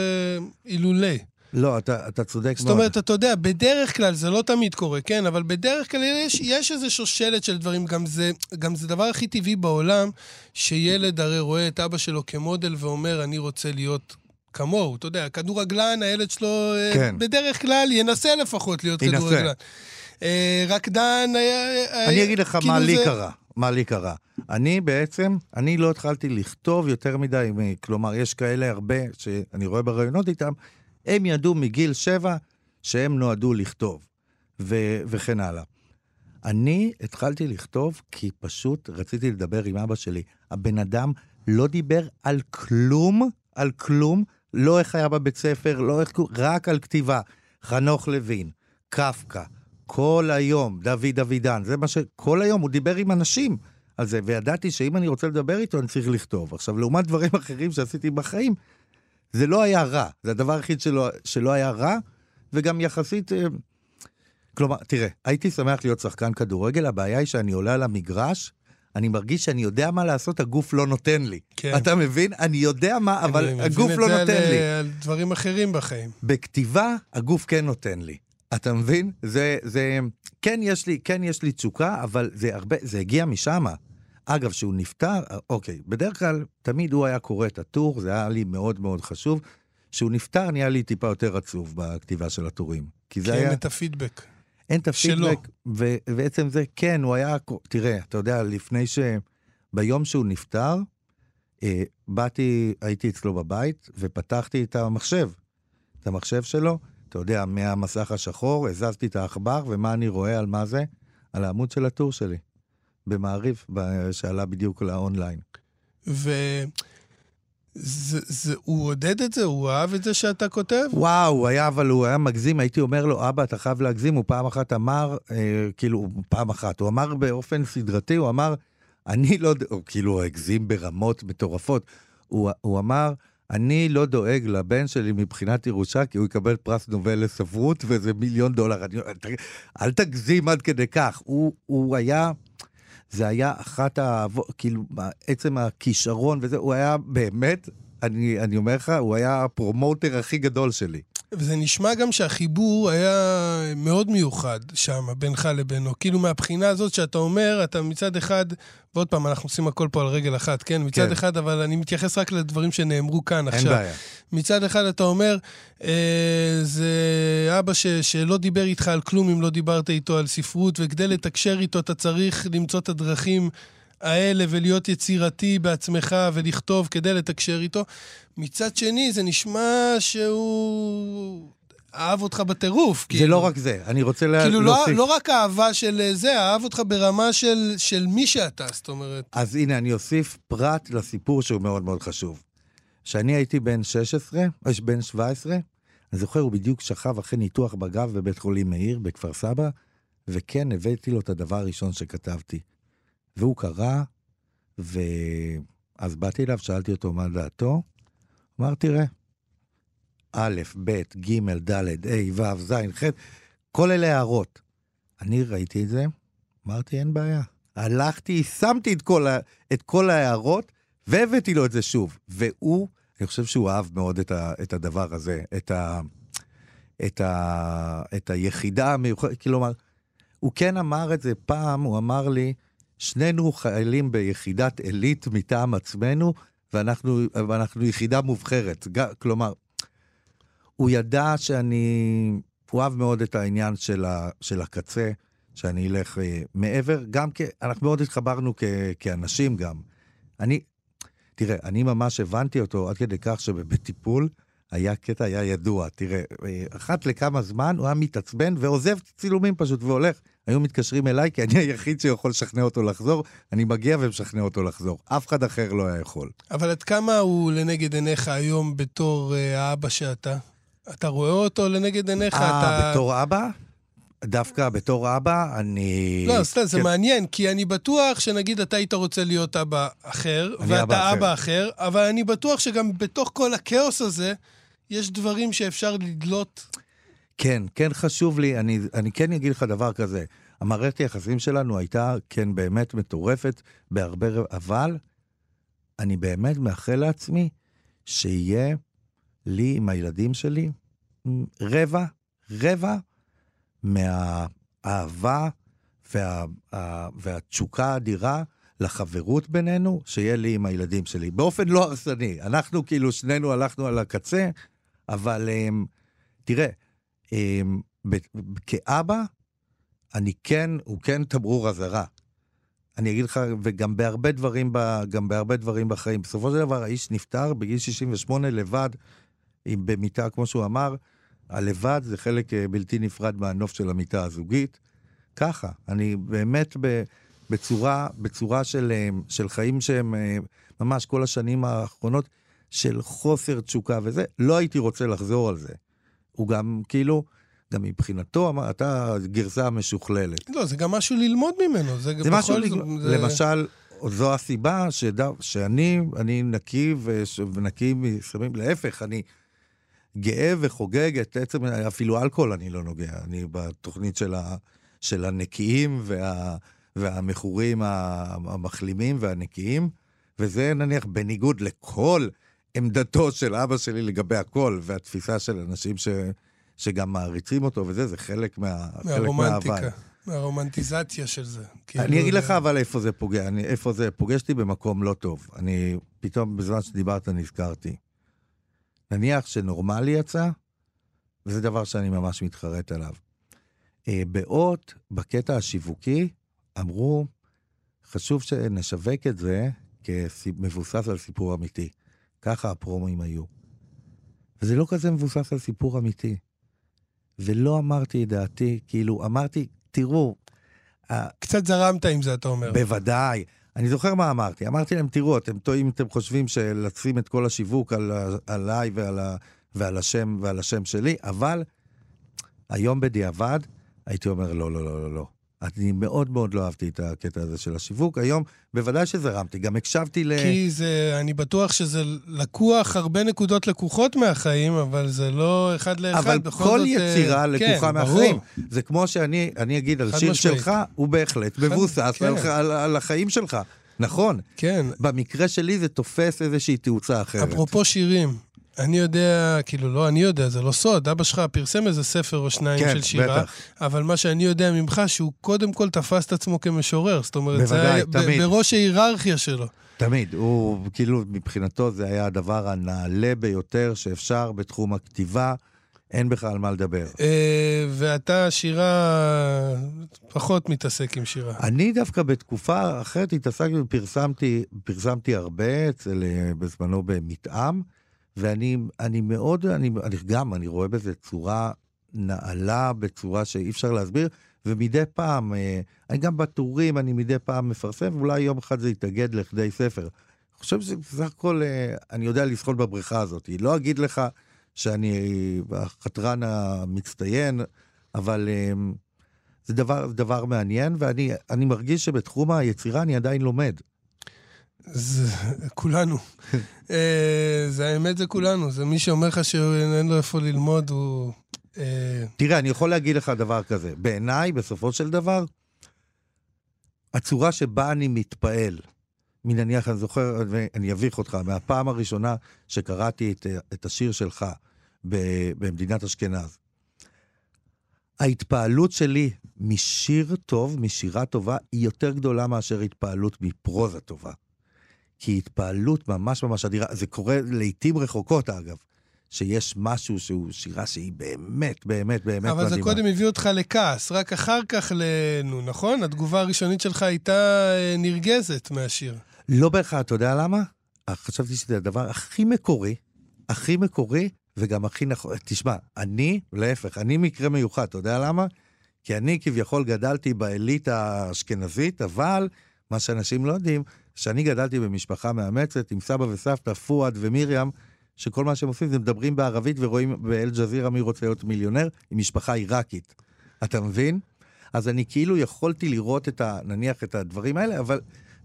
אילולא? לא, אתה, אתה צודק מאוד. זאת אומרת, אתה יודע, בדרך כלל, זה לא תמיד קורה, כן, אבל בדרך כלל יש, יש איזו שושלת של דברים. גם זה, גם זה דבר הכי טבעי בעולם, שילד הרי רואה את אבא שלו כמודל ואומר, אני רוצה להיות כמוהו. אתה יודע, כדורגלן, הילד שלו אה, כן. בדרך כלל ינסה לפחות להיות ינסה. כדורגלן. אה, רקדן היה... אני אגיד לך כאילו מה לי קרה. מה לי קרה. אני בעצם, אני לא התחלתי לכתוב יותר מדי, כלומר, יש כאלה הרבה שאני רואה בראיונות איתם, הם ידעו מגיל שבע שהם נועדו לכתוב, ו- וכן הלאה. אני התחלתי לכתוב כי פשוט רציתי לדבר עם אבא שלי. הבן אדם לא דיבר על כלום, על כלום, לא איך היה בבית ספר, לא איך, רק על כתיבה. חנוך לוין, קפקא, כל היום, דוד דוידן, זה מה ש... כל היום הוא דיבר עם אנשים. על זה, וידעתי שאם אני רוצה לדבר איתו, אני צריך לכתוב. עכשיו, לעומת דברים אחרים שעשיתי בחיים, זה לא היה רע. זה הדבר היחיד שלא, שלא היה רע, וגם יחסית... אה, כלומר, תראה, הייתי שמח להיות שחקן כדורגל, הבעיה היא שאני עולה על המגרש, אני מרגיש שאני יודע מה לעשות, הגוף לא נותן לי. כן. אתה מבין? אני יודע מה, אבל הגוף לא נותן על, לי. על דברים אחרים בחיים. בכתיבה, הגוף כן נותן לי. אתה מבין? זה, זה, כן יש לי, כן יש לי תשוקה, אבל זה הרבה, זה הגיע משם. אגב, כשהוא נפטר, אוקיי, בדרך כלל, תמיד הוא היה קורא את הטור, זה היה לי מאוד מאוד חשוב. כשהוא נפטר, נהיה לי טיפה יותר עצוב בכתיבה של הטורים. כי זה היה... כי אין את הפידבק. אין את הפידבק, ובעצם זה, כן, הוא היה, תראה, אתה יודע, לפני ש... ביום שהוא נפטר, אה, באתי, הייתי אצלו בבית, ופתחתי את המחשב, את המחשב שלו, אתה יודע, מהמסך השחור, הזזתי את העכבר, ומה אני רואה על מה זה? על העמוד של הטור שלי, במעריב, שעלה בדיוק לאונליין. ו... זה, זה, הוא עודד את זה? הוא אהב את זה שאתה כותב? וואו, הוא היה, אבל הוא היה מגזים, הייתי אומר לו, אבא, אתה חייב להגזים. הוא פעם אחת אמר, אה, כאילו, פעם אחת, הוא אמר באופן סדרתי, הוא אמר, אני לא, הוא כאילו הגזים ברמות מטורפות. הוא, הוא אמר, אני לא דואג לבן שלי מבחינת ירושה, כי הוא יקבל פרס נובל לספרות וזה מיליון דולר. אני, אל תגזים עד כדי כך. הוא, הוא היה... זה היה אחת ה... כאילו, עצם הכישרון וזה, הוא היה באמת, אני, אני אומר לך, הוא היה הפרומוטר הכי גדול שלי. וזה נשמע גם שהחיבור היה מאוד מיוחד שם, בינך לבינו. כאילו מהבחינה הזאת שאתה אומר, אתה מצד אחד, ועוד פעם, אנחנו עושים הכל פה על רגל אחת, כן? מצד כן. אחד, אבל אני מתייחס רק לדברים שנאמרו כאן אין עכשיו. אין בעיה. מצד אחד אתה אומר, אה, זה אבא ש, שלא דיבר איתך על כלום אם לא דיברת איתו על ספרות, וכדי לתקשר איתו אתה צריך למצוא את הדרכים האלה ולהיות יצירתי בעצמך ולכתוב כדי לתקשר איתו. מצד שני, זה נשמע שהוא... אהב אותך בטירוף. זה כאילו, לא רק זה, אני רוצה לה, כאילו להוסיף. כאילו לא, לא רק אהבה של אה, זה, אהב אותך ברמה של, של מי שאתה, זאת אומרת. אז הנה, אני אוסיף פרט לסיפור שהוא מאוד מאוד חשוב. כשאני הייתי בן 16, או בן 17, אני זוכר, הוא בדיוק שכב אחרי ניתוח בגב בבית חולים מאיר, בכפר סבא, וכן, הבאתי לו את הדבר הראשון שכתבתי. והוא קרא, ואז באתי אליו, שאלתי אותו מה דעתו, אמר, תראה, א', ב', ג', ד', ה', ו', ז', ח', כל אלה הערות. אני ראיתי את זה, אמרתי, אין בעיה. הלכתי, שמתי את כל, ה, את כל ההערות, והבאתי לו את זה שוב. והוא, אני חושב שהוא אהב מאוד את, ה, את הדבר הזה, את, ה, את, ה, את היחידה המיוחדת, כלומר, הוא כן אמר את זה פעם, הוא אמר לי, שנינו חיילים ביחידת עילית מטעם עצמנו, ואנחנו, ואנחנו יחידה מובחרת. כלומר, הוא ידע שאני... הוא אהב מאוד את העניין של, ה, של הקצה, שאני אלך אה, מעבר, גם כי אנחנו מאוד התחברנו כ, כאנשים גם. אני, תראה, אני ממש הבנתי אותו עד כדי כך שבטיפול היה קטע, היה ידוע. תראה, אה, אחת לכמה זמן הוא היה מתעצבן ועוזב את הצילומים פשוט והולך. היו מתקשרים אליי, כי אני היחיד שיכול לשכנע אותו לחזור, אני מגיע ומשכנע אותו לחזור. אף אחד אחר לא היה יכול. אבל עד כמה הוא לנגד עיניך היום בתור אה, האבא שאתה? אתה רואה אותו לנגד עיניך? אה, אתה... בתור אבא? דווקא בתור אבא, אני... לא, סתם, זה כן. מעניין, כי אני בטוח שנגיד אתה היית רוצה להיות אבא אחר, ואתה אבא, אבא אחר, אבל אני בטוח שגם בתוך כל הכאוס הזה, יש דברים שאפשר לדלות. כן, כן חשוב לי, אני, אני כן אגיד לך דבר כזה. המערכת היחסים שלנו הייתה, כן, באמת מטורפת בהרבה, אבל אני באמת מאחל לעצמי שיהיה לי עם הילדים שלי רבע, רבע מהאהבה וה, והתשוקה האדירה לחברות בינינו, שיהיה לי עם הילדים שלי. באופן לא הרסני. אנחנו כאילו שנינו הלכנו על הקצה, אבל um, תראה, um, כאבא, אני כן, הוא כן תמרור אזהרה. אני אגיד לך, וגם בהרבה דברים, גם בהרבה דברים בחיים. בסופו של דבר, האיש נפטר בגיל 68 לבד, עם, במיטה, כמו שהוא אמר, הלבד זה חלק אה, בלתי נפרד מהנוף של המיטה הזוגית. ככה, אני באמת ב, בצורה, בצורה של, אה, של חיים שהם אה, ממש כל השנים האחרונות, של חוסר תשוקה וזה, לא הייתי רוצה לחזור על זה. הוא גם כאילו, גם מבחינתו, אתה גרסה משוכללת. לא, זה גם משהו ללמוד ממנו. זה, זה משהו, זה... למשל, זו הסיבה שדו, שאני אני נקי ונקי מסמים, להפך, אני גאה וחוגג את עצם, אפילו אלכוהול אני לא נוגע. אני בתוכנית של, ה, של הנקיים וה, והמכורים המחלימים והנקיים, וזה נניח בניגוד לכל עמדתו של אבא שלי לגבי הכל, והתפיסה של אנשים ש, שגם מעריצים אותו וזה, זה חלק מה... מהרומנטיקה. מהרומנטיזציה של זה. כאילו אני אגיד לך אבל איפה זה פוגע, אני, איפה זה פוגש אותי במקום לא טוב. אני פתאום בזמן שדיברת נזכרתי. נניח שנורמלי יצא, וזה דבר שאני ממש מתחרט עליו. אה, באות, בקטע השיווקי, אמרו, חשוב שנשווק את זה כמבוסס על סיפור אמיתי. ככה הפרומים היו. וזה לא כזה מבוסס על סיפור אמיתי. ולא אמרתי את דעתי, כאילו, אמרתי, תראו... קצת זרמת עם זה, אתה אומר. בוודאי. אני זוכר מה אמרתי. אמרתי להם, תראו, אתם טועים, אתם חושבים שלשים את כל השיווק על, עליי ועל, ה, ועל, השם, ועל השם שלי, אבל היום בדיעבד הייתי אומר, לא, לא, לא, לא, לא. אני מאוד מאוד לא אהבתי את הקטע הזה של השיווק. היום, בוודאי שזרמתי, גם הקשבתי ל... כי זה, אני בטוח שזה לקוח הרבה נקודות לקוחות מהחיים, אבל זה לא אחד לאחד, אבל כל זאת, אה, יצירה uh, לקוחה כן, מהחיים. ברור. זה כמו שאני אני אגיד על שיר משמעית. שלך, הוא בהחלט מבוסס כן. על, על, על החיים שלך. נכון. כן. במקרה שלי זה תופס איזושהי תאוצה אחרת. אפרופו שירים, אני יודע, כאילו, לא אני יודע, זה לא סוד, אבא שלך פרסם איזה ספר או שניים כן, של שירה, בטח. אבל מה שאני יודע ממך, שהוא קודם כל תפס את עצמו כמשורר. זאת אומרת, בוודאי, זה היה תמיד. בראש ההיררכיה שלו. תמיד, הוא, כאילו, מבחינתו זה היה הדבר הנעלה ביותר שאפשר בתחום הכתיבה. אין בכלל על מה לדבר. אה, ואתה שירה, פחות מתעסק עם שירה. אני דווקא בתקופה אחרת התעסקתי ופרסמתי פרסמתי הרבה אצל, אה, בזמנו במתאם. ואני אני מאוד, אני, אני גם, אני רואה בזה צורה נעלה, בצורה שאי אפשר להסביר, ומדי פעם, אה, אני גם בטורים, אני מדי פעם מפרסם, ואולי יום אחד זה יתאגד לכדי ספר. אני חושב שבסך הכל אה, אני יודע לשחות בבריכה הזאת. לא אגיד לך שאני החתרן המצטיין, אבל אה, זה דבר, דבר מעניין, ואני מרגיש שבתחום היצירה אני עדיין לומד. זה כולנו. (laughs) אה, זה האמת, זה כולנו. זה מי שאומר לך שאין לו איפה ללמוד, הוא... אה, תראה, אני יכול להגיד לך דבר כזה. בעיניי, בסופו של דבר, הצורה שבה אני מתפעל, מנניח, אני זוכר, ואני אביך אותך, מהפעם הראשונה שקראתי את, את השיר שלך במדינת אשכנז. ההתפעלות שלי משיר טוב, משירה טובה, היא יותר גדולה מאשר התפעלות מפרוזה טובה. כי התפעלות ממש ממש אדירה, זה קורה לעיתים רחוקות אגב, שיש משהו שהוא שירה שהיא באמת, באמת, באמת מדהימה. אבל זה קודם הביא אותך לכעס, רק אחר כך, נו, נכון? התגובה הראשונית שלך הייתה אה, נרגזת מהשיר. לא בהכרח, אתה יודע למה? חשבתי שזה הדבר הכי מקורי, הכי מקורי, וגם הכי נכון. תשמע, אני, להפך, אני מקרה מיוחד, אתה יודע למה? כי אני כביכול גדלתי באליטה האשכנזית, אבל מה שאנשים לא יודעים, שאני גדלתי במשפחה מאמצת עם סבא וסבתא, פואד ומרים, שכל מה שהם עושים זה מדברים בערבית ורואים באל-ג'זירה מי רוצה להיות מיליונר, עם משפחה עיראקית. אתה מבין? אז אני כאילו יכולתי לראות את ה... נניח את הדברים האלה, אבל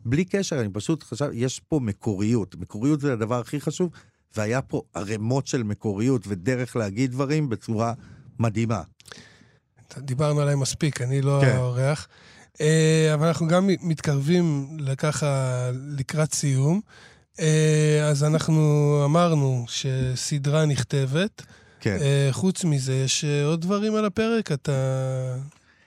בלי קשר, אני פשוט חשב, יש פה מקוריות. מקוריות זה הדבר הכי חשוב, והיה פה ערימות של מקוריות ודרך להגיד דברים בצורה מדהימה. דיברנו עליי מספיק, אני לא כן. האורח. אה, אבל אנחנו גם מתקרבים לככה לקראת סיום. אה, אז אנחנו אמרנו שסדרה נכתבת. כן. אה, חוץ מזה, יש עוד דברים על הפרק? אתה...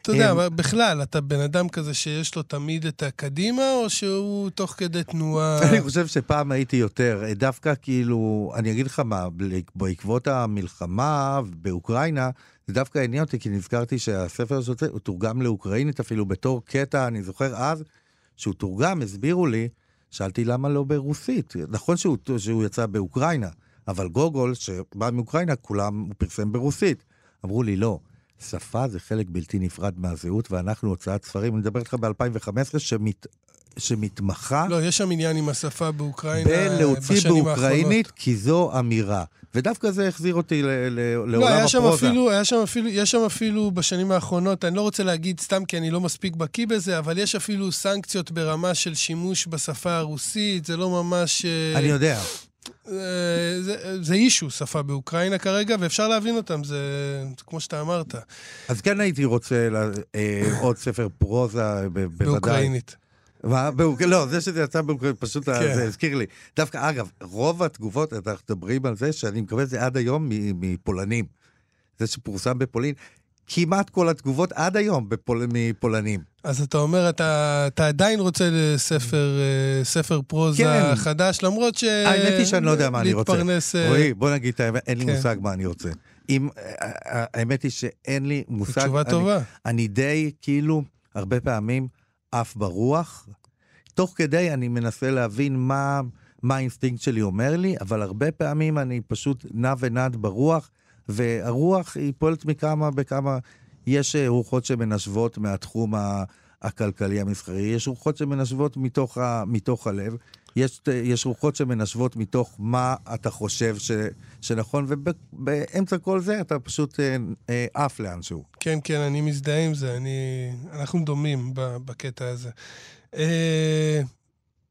אתה יודע, בכלל, אתה בן אדם כזה שיש לו תמיד את הקדימה, או שהוא תוך כדי תנועה... (laughs) אני חושב שפעם הייתי יותר. דווקא כאילו, אני אגיד לך מה, בעקבות המלחמה באוקראינה, זה דווקא עניין אותי, כי נזכרתי שהספר הזה הוא תורגם לאוקראינית אפילו בתור קטע, אני זוכר אז, שהוא תורגם, הסבירו לי, שאלתי למה לא ברוסית. נכון שהוא, שהוא יצא באוקראינה, אבל גוגול, שבא מאוקראינה, כולם, הוא פרסם ברוסית. אמרו לי, לא, שפה זה חלק בלתי נפרד מהזהות, ואנחנו הוצאת ספרים, אני מדבר איתך ב-2015, שמת... שמתמחה... לא, יש שם עניין עם השפה באוקראינה בלהוציא באוקראינית, כי זו אמירה. ודווקא זה החזיר אותי ל- ל- לעולם לא, היה שם הפרוזה. אפילו, היה שם אפילו, יש שם אפילו בשנים האחרונות, אני לא רוצה להגיד סתם כי אני לא מספיק בקיא בזה, אבל יש אפילו סנקציות ברמה של שימוש בשפה הרוסית, זה לא ממש... אה, אני יודע. אה, זה, זה אישו, שפה באוקראינה כרגע, ואפשר להבין אותם, זה, זה כמו שאתה אמרת, אז כן הייתי רוצה לה- אה, עוד ספר פרוזה, ב- בוודאי. באוקראינית. לא, זה שזה יצא באוקראינית, פשוט כן. זה הזכיר לי. דווקא, אגב, רוב התגובות, אנחנו מדברים על זה שאני מקבל את זה עד היום מפולנים. זה שפורסם בפולין, כמעט כל התגובות עד היום בפול... מפולנים. אז אתה אומר, אתה, אתה עדיין רוצה לספר אה, ספר פרוזה כן. חדש, למרות ש... האמת היא שאני לא יודע מה אני רוצה. להתפרנס... אה, רועי, בוא נגיד את האמת, אין לי כן. מושג מה אני רוצה. אם, אה, האמת היא שאין לי מושג. תשובה אני- טובה. אני די, כאילו, הרבה פעמים עף ברוח. תוך כדי אני מנסה להבין מה, מה האינסטינקט שלי אומר לי, אבל הרבה פעמים אני פשוט נע ונד ברוח, והרוח היא פועלת מכמה בכמה... יש אה, רוחות שמנשבות מהתחום הכלכלי המסחרי, יש רוחות שמנשבות מתוך, ה, מתוך הלב, יש, אה, יש רוחות שמנשבות מתוך מה אתה חושב ש, שנכון, ובאמצע כל זה אתה פשוט אה, אה, עף לאנשהו. כן, כן, אני מזדהה עם זה, אני... אנחנו דומים בקטע הזה. אה,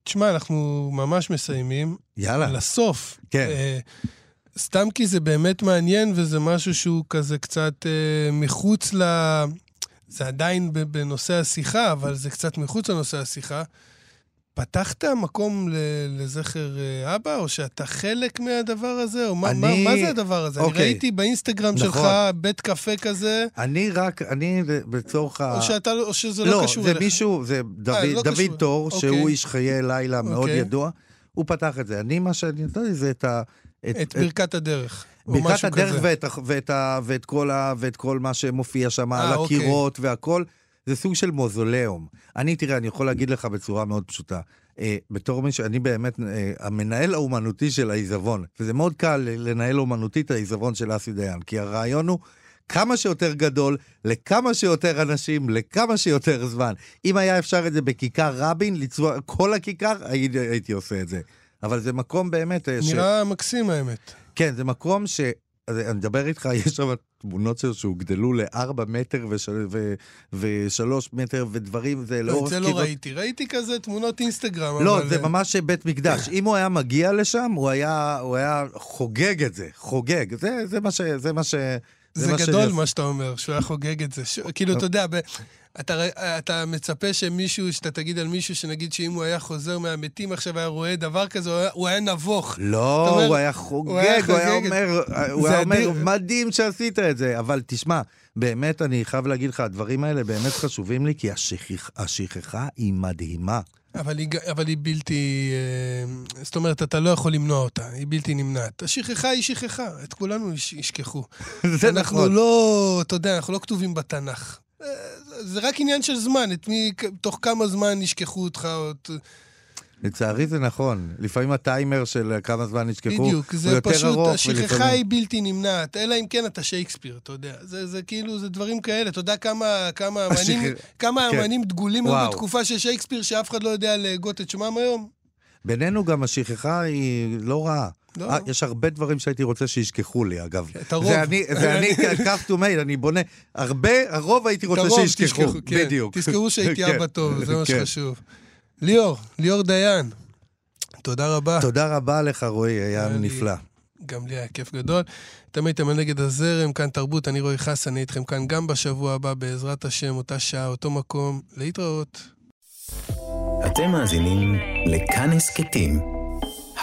תשמע, אנחנו ממש מסיימים. יאללה. לסוף. כן. אה, סתם כי זה באמת מעניין, וזה משהו שהוא כזה קצת אה, מחוץ ל... זה עדיין בנושא השיחה, אבל זה קצת מחוץ לנושא השיחה. פתחת מקום לזכר אה, אבא, או שאתה חלק מהדבר הזה? או מה, אני- מה, מה זה הדבר הזה? אוקיי. אני ראיתי באינסטגרם שלך נכון. בית קפה כזה, אני רק, אני לצורך ה... או, שאתה, או שזה לא, לא, קשור זה אליך. מישהו, זה דוד, לא דוד קשור. תור, אוקיי. שהוא איש חיי לילה מאוד אוקיי. ידוע, הוא פתח את זה. אני, מה שאני נתתי זה את ה... את ברכת הדרך. ברכת הדרך. ואת, ואת, ה- ואת, כל ה, ואת כל מה שמופיע שם אה, על אוקיי. הקירות והכל. זה סוג של מוזולאום. אני, תראה, אני יכול להגיד לך בצורה מאוד פשוטה. אה, בתור מי שאני באמת אה, המנהל האומנותי של העיזבון, וזה מאוד קל לנהל אומנותית העיזבון של אסי דיין, כי הרעיון הוא כמה שיותר גדול, לכמה שיותר אנשים, לכמה שיותר זמן. אם היה אפשר את זה בכיכר רבין, לצבוע כל הכיכר, הייתי, הייתי עושה את זה. אבל זה מקום באמת... אה, ש... נראה מקסים האמת. כן, זה מקום ש... אז אני מדבר איתך, יש שם תמונות שלו שהוגדלו לארבע מטר. ושלוש מטר ודברים, זה לא, את זה לא כיוון- ראיתי. ראיתי כזה תמונות אינסטגרם, לא. זה ממש בית מקדש. (laughs) אם הוא היה מגיע לשם, הוא היה, חוגג את זה, חוגג. זה, מה ש... זה גדול מה שאתה אומר, שהוא היה חוגג את זה. כאילו, אתה יודע. אתה, אתה מצפה שמישהו, שאתה תגיד על מישהו, שנגיד שאם הוא היה חוזר מהמתים עכשיו, היה רואה דבר כזה, הוא היה, הוא היה נבוך. לא, אומר, הוא היה חוגג, הוא היה הוא היה חוגג אומר, הוא היה אומר. מדהים שעשית את זה. אבל תשמע, באמת, אני חייב להגיד לך, הדברים האלה באמת חשובים לי, כי השכח- השכחה היא מדהימה. אבל היא, אבל היא בלתי... אה, זאת אומרת, אתה לא יכול למנוע אותה, היא בלתי נמנעת. השכחה היא שכחה, את כולנו יש- ישכחו. (laughs) זה אנחנו נכון. לא, אתה יודע, אנחנו לא כתובים בתנ"ך. זה רק עניין של זמן, את מי, תוך כמה זמן ישכחו אותך, לצערי זה נכון. לפעמים הטיימר של כמה זמן נשכחו, בדיוק, הוא זה יותר פשוט, ארוך, השכחה ולפעמים- היא בלתי נמנעת, אלא אם כן אתה שייקספיר, אתה יודע. זה, זה כאילו, זה דברים כאלה. אתה יודע כמה, כמה (laughs) אמנים, השכ- כמה כן. אמנים דגולים היו. בתקופה של שייקספיר, שאף אחד לא יודע להגות את שמם היום? בינינו גם השכחה היא לא רעה. לא. אה, יש הרבה דברים שהייתי רוצה שישכחו לי, אגב. את הרוב. זה אני, זה אני, כך to made, אני בונה. הרבה, הרוב הייתי רוצה הרוב שישכחו. תשכחו, כן. בדיוק. תזכרו שהייתי (laughs) כן. אבא טוב, זה מה כן. שחשוב. ליאור, ליאור דיין, תודה רבה. תודה רבה לך, רועי, היה נפלא. גם לי היה כיף גדול. אתם הייתם על נגד הזרם, כאן תרבות, אני רועי חסן, אני איתכם כאן גם בשבוע הבא, בעזרת השם, אותה שעה, אותו מקום, להתראות. אתם מאזינים לכאן הסכתים,